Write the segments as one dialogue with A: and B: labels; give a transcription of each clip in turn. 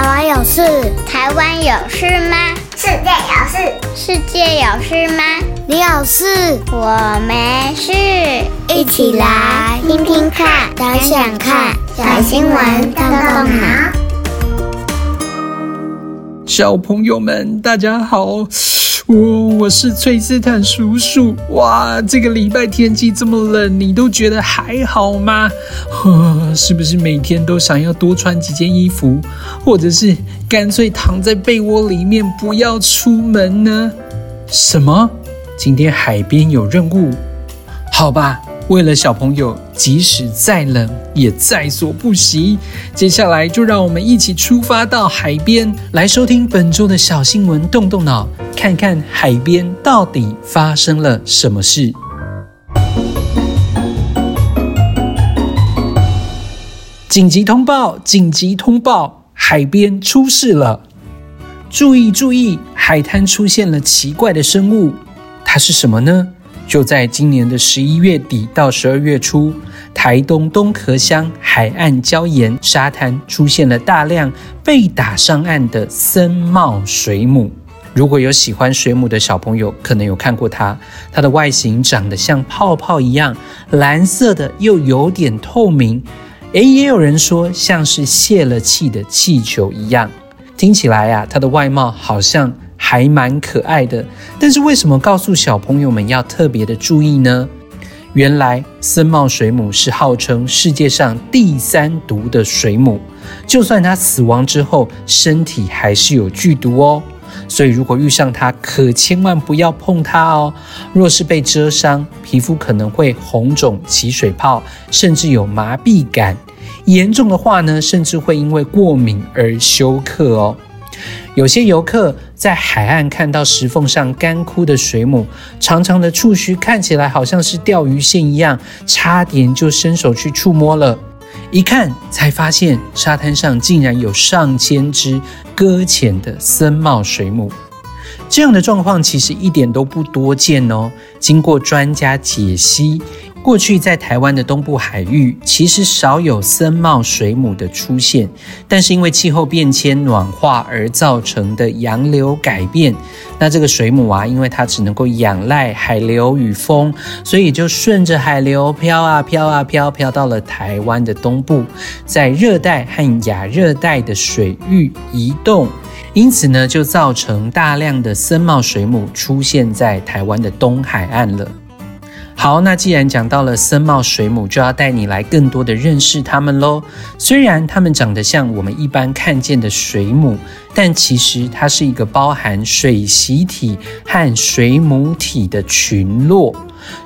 A: 台湾有事？
B: 台湾有事吗？
C: 世界有事？
B: 世界有事吗？
A: 你有事？
B: 我没事。
A: 一起来听听看，想想看，小新闻动动脑。
D: 小朋友们，大家好。我我是崔斯坦叔叔。哇，这个礼拜天气这么冷，你都觉得还好吗？呵，是不是每天都想要多穿几件衣服，或者是干脆躺在被窝里面不要出门呢？什么？今天海边有任务？好吧。为了小朋友，即使再冷也在所不惜。接下来就让我们一起出发到海边，来收听本周的小新闻，动动脑，看看海边到底发生了什么事。紧急通报！紧急通报！海边出事了！注意注意！海滩出现了奇怪的生物，它是什么呢？就在今年的十一月底到十二月初，台东东河乡海岸礁岩沙滩出现了大量被打上岸的森茂水母。如果有喜欢水母的小朋友，可能有看过它。它的外形长得像泡泡一样，蓝色的又有点透明。诶，也有人说像是泄了气的气球一样。听起来啊，它的外貌好像。还蛮可爱的，但是为什么告诉小朋友们要特别的注意呢？原来森茂水母是号称世界上第三毒的水母，就算它死亡之后，身体还是有剧毒哦。所以如果遇上它，可千万不要碰它哦。若是被蛰伤，皮肤可能会红肿、起水泡，甚至有麻痹感。严重的话呢，甚至会因为过敏而休克哦。有些游客在海岸看到石缝上干枯的水母，长长的触须看起来好像是钓鱼线一样，差点就伸手去触摸了。一看才发现，沙滩上竟然有上千只搁浅的森茂水母。这样的状况其实一点都不多见哦。经过专家解析，过去在台湾的东部海域其实少有森茂水母的出现，但是因为气候变迁、暖化而造成的洋流改变，那这个水母啊，因为它只能够仰赖海流与风，所以就顺着海流飘啊飘啊飘，飘到了台湾的东部，在热带和亚热带的水域移动。因此呢，就造成大量的森茂水母出现在台湾的东海岸了。好，那既然讲到了森茂水母，就要带你来更多的认识它们喽。虽然它们长得像我们一般看见的水母，但其实它是一个包含水螅体和水母体的群落。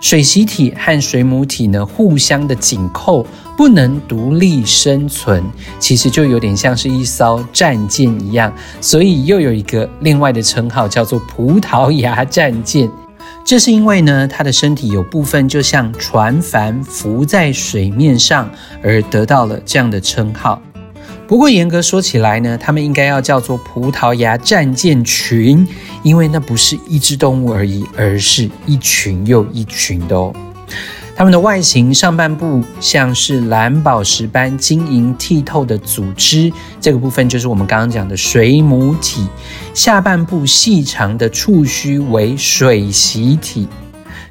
D: 水螅体和水母体呢，互相的紧扣，不能独立生存，其实就有点像是一艘战舰一样，所以又有一个另外的称号叫做葡萄牙战舰。这是因为呢，它的身体有部分就像船帆浮在水面上，而得到了这样的称号。不过严格说起来呢，它们应该要叫做葡萄牙战舰群，因为那不是一只动物而已，而是一群又一群的哦。它们的外形，上半部像是蓝宝石般晶莹剔透的组织，这个部分就是我们刚刚讲的水母体；下半部细长的触须为水螅体。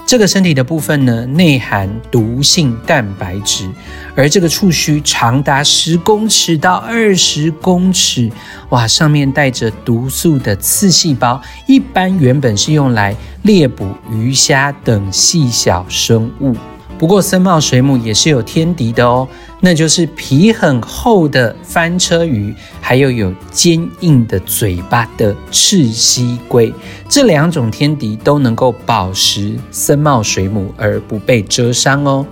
D: 这个身体的部分呢，内含毒性蛋白质，而这个触须长达十公尺到二十公尺，哇，上面带着毒素的刺细胞，一般原本是用来猎捕鱼虾等细小生物。不过，森茂水母也是有天敌的哦，那就是皮很厚的翻车鱼，还有有坚硬的嘴巴的赤蠵龟。这两种天敌都能够饱食森茂水母而不被蛰伤哦。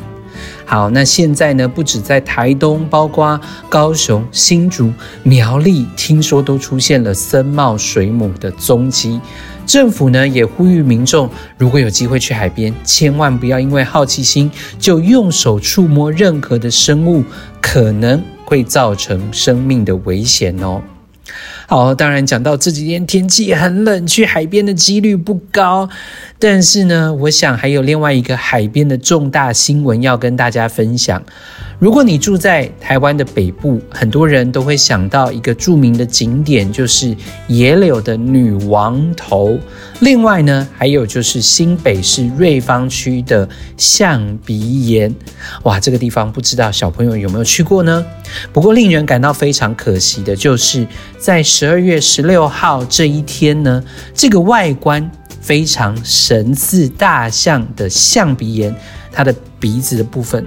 D: 好，那现在呢，不止在台东，包括高雄、新竹、苗栗，听说都出现了森茂水母的踪迹。政府呢也呼吁民众，如果有机会去海边，千万不要因为好奇心就用手触摸任何的生物，可能会造成生命的危险哦。好，当然讲到这几天天气很冷，去海边的几率不高。但是呢，我想还有另外一个海边的重大新闻要跟大家分享。如果你住在台湾的北部，很多人都会想到一个著名的景点，就是野柳的女王头。另外呢，还有就是新北市瑞芳区的象鼻岩。哇，这个地方不知道小朋友有没有去过呢？不过令人感到非常可惜的就是，在十二月十六号这一天呢，这个外观非常神似大象的象鼻岩，它的鼻子的部分。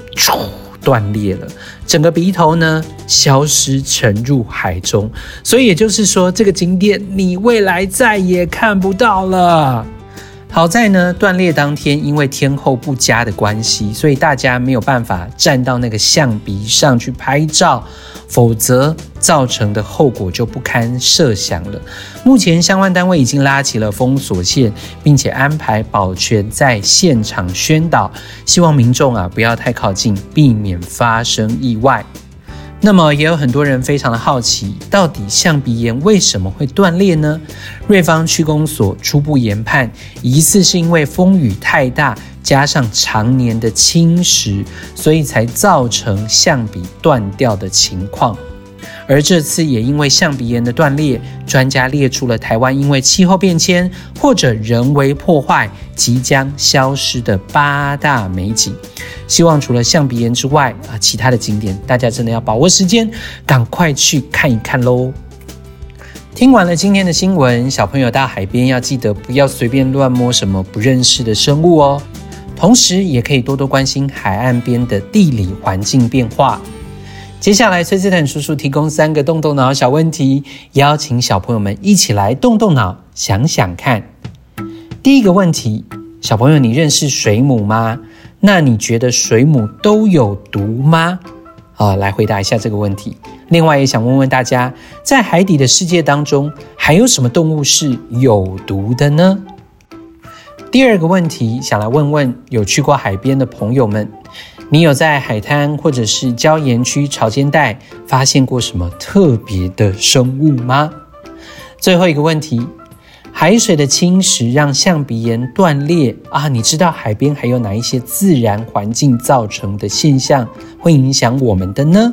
D: 断裂了，整个鼻头呢消失沉入海中，所以也就是说，这个景点你未来再也看不到了。好在呢，断裂当天因为天候不佳的关系，所以大家没有办法站到那个象鼻上去拍照，否则造成的后果就不堪设想了。目前相关单位已经拉起了封锁线，并且安排保全在现场宣导，希望民众啊不要太靠近，避免发生意外。那么也有很多人非常的好奇，到底象鼻岩为什么会断裂呢？瑞芳区公所初步研判，疑似是因为风雨太大，加上常年的侵蚀，所以才造成象鼻断掉的情况。而这次也因为象鼻岩的断裂，专家列出了台湾因为气候变迁或者人为破坏即将消失的八大美景。希望除了象鼻岩之外啊，其他的景点大家真的要把握时间，赶快去看一看喽。听完了今天的新闻，小朋友到海边要记得不要随便乱摸什么不认识的生物哦。同时也可以多多关心海岸边的地理环境变化。接下来，崔斯坦叔叔提供三个动动脑小问题，邀请小朋友们一起来动动脑，想想看。第一个问题，小朋友，你认识水母吗？那你觉得水母都有毒吗？啊，来回答一下这个问题。另外，也想问问大家，在海底的世界当中，还有什么动物是有毒的呢？第二个问题，想来问问有去过海边的朋友们。你有在海滩或者是礁岩区潮间带发现过什么特别的生物吗？最后一个问题，海水的侵蚀让象鼻岩断裂啊，你知道海边还有哪一些自然环境造成的现象会影响我们的呢？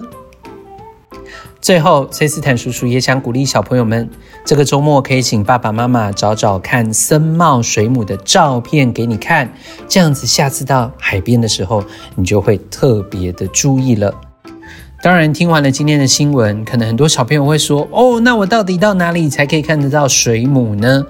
D: 最后，崔斯坦叔叔也想鼓励小朋友们，这个周末可以请爸爸妈妈找找看森茂水母的照片给你看，这样子下次到海边的时候，你就会特别的注意了。当然，听完了今天的新闻，可能很多小朋友会说：“哦，那我到底到哪里才可以看得到水母呢？”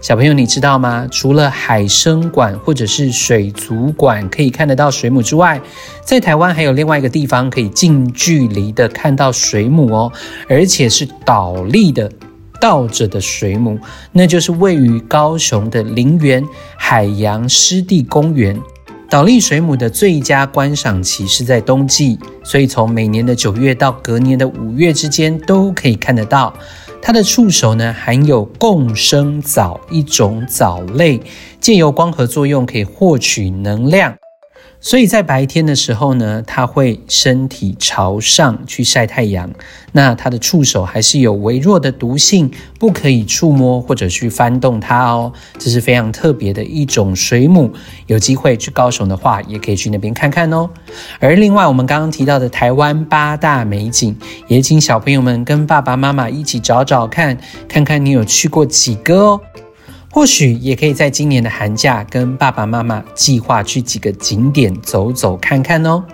D: 小朋友，你知道吗？除了海生馆或者是水族馆可以看得到水母之外，在台湾还有另外一个地方可以近距离的看到水母哦，而且是倒立的、倒着的水母，那就是位于高雄的林园海洋湿地公园。倒立水母的最佳观赏期是在冬季，所以从每年的九月到隔年的五月之间都可以看得到。它的触手呢，含有共生藻一种藻类，借由光合作用可以获取能量。所以在白天的时候呢，它会身体朝上去晒太阳。那它的触手还是有微弱的毒性，不可以触摸或者去翻动它哦。这是非常特别的一种水母。有机会去高雄的话，也可以去那边看看哦。而另外，我们刚刚提到的台湾八大美景，也请小朋友们跟爸爸妈妈一起找找看，看看你有去过几个哦。或许也可以在今年的寒假跟爸爸妈妈计划去几个景点走走看看哦。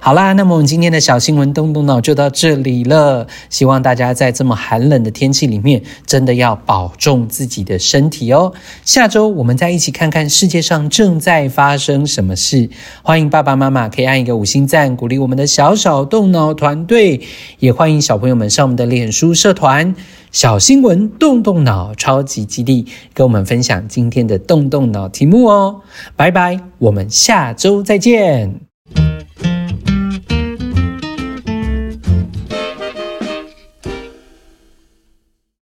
D: 好啦，那么我们今天的小新闻动动脑就到这里了。希望大家在这么寒冷的天气里面，真的要保重自己的身体哦。下周我们再一起看看世界上正在发生什么事。欢迎爸爸妈妈可以按一个五星赞，鼓励我们的小小动脑团队。也欢迎小朋友们上我们的脸书社团。小新闻，动动脑，超级基地，跟我们分享今天的动动脑题目哦。拜拜，我们下周再见。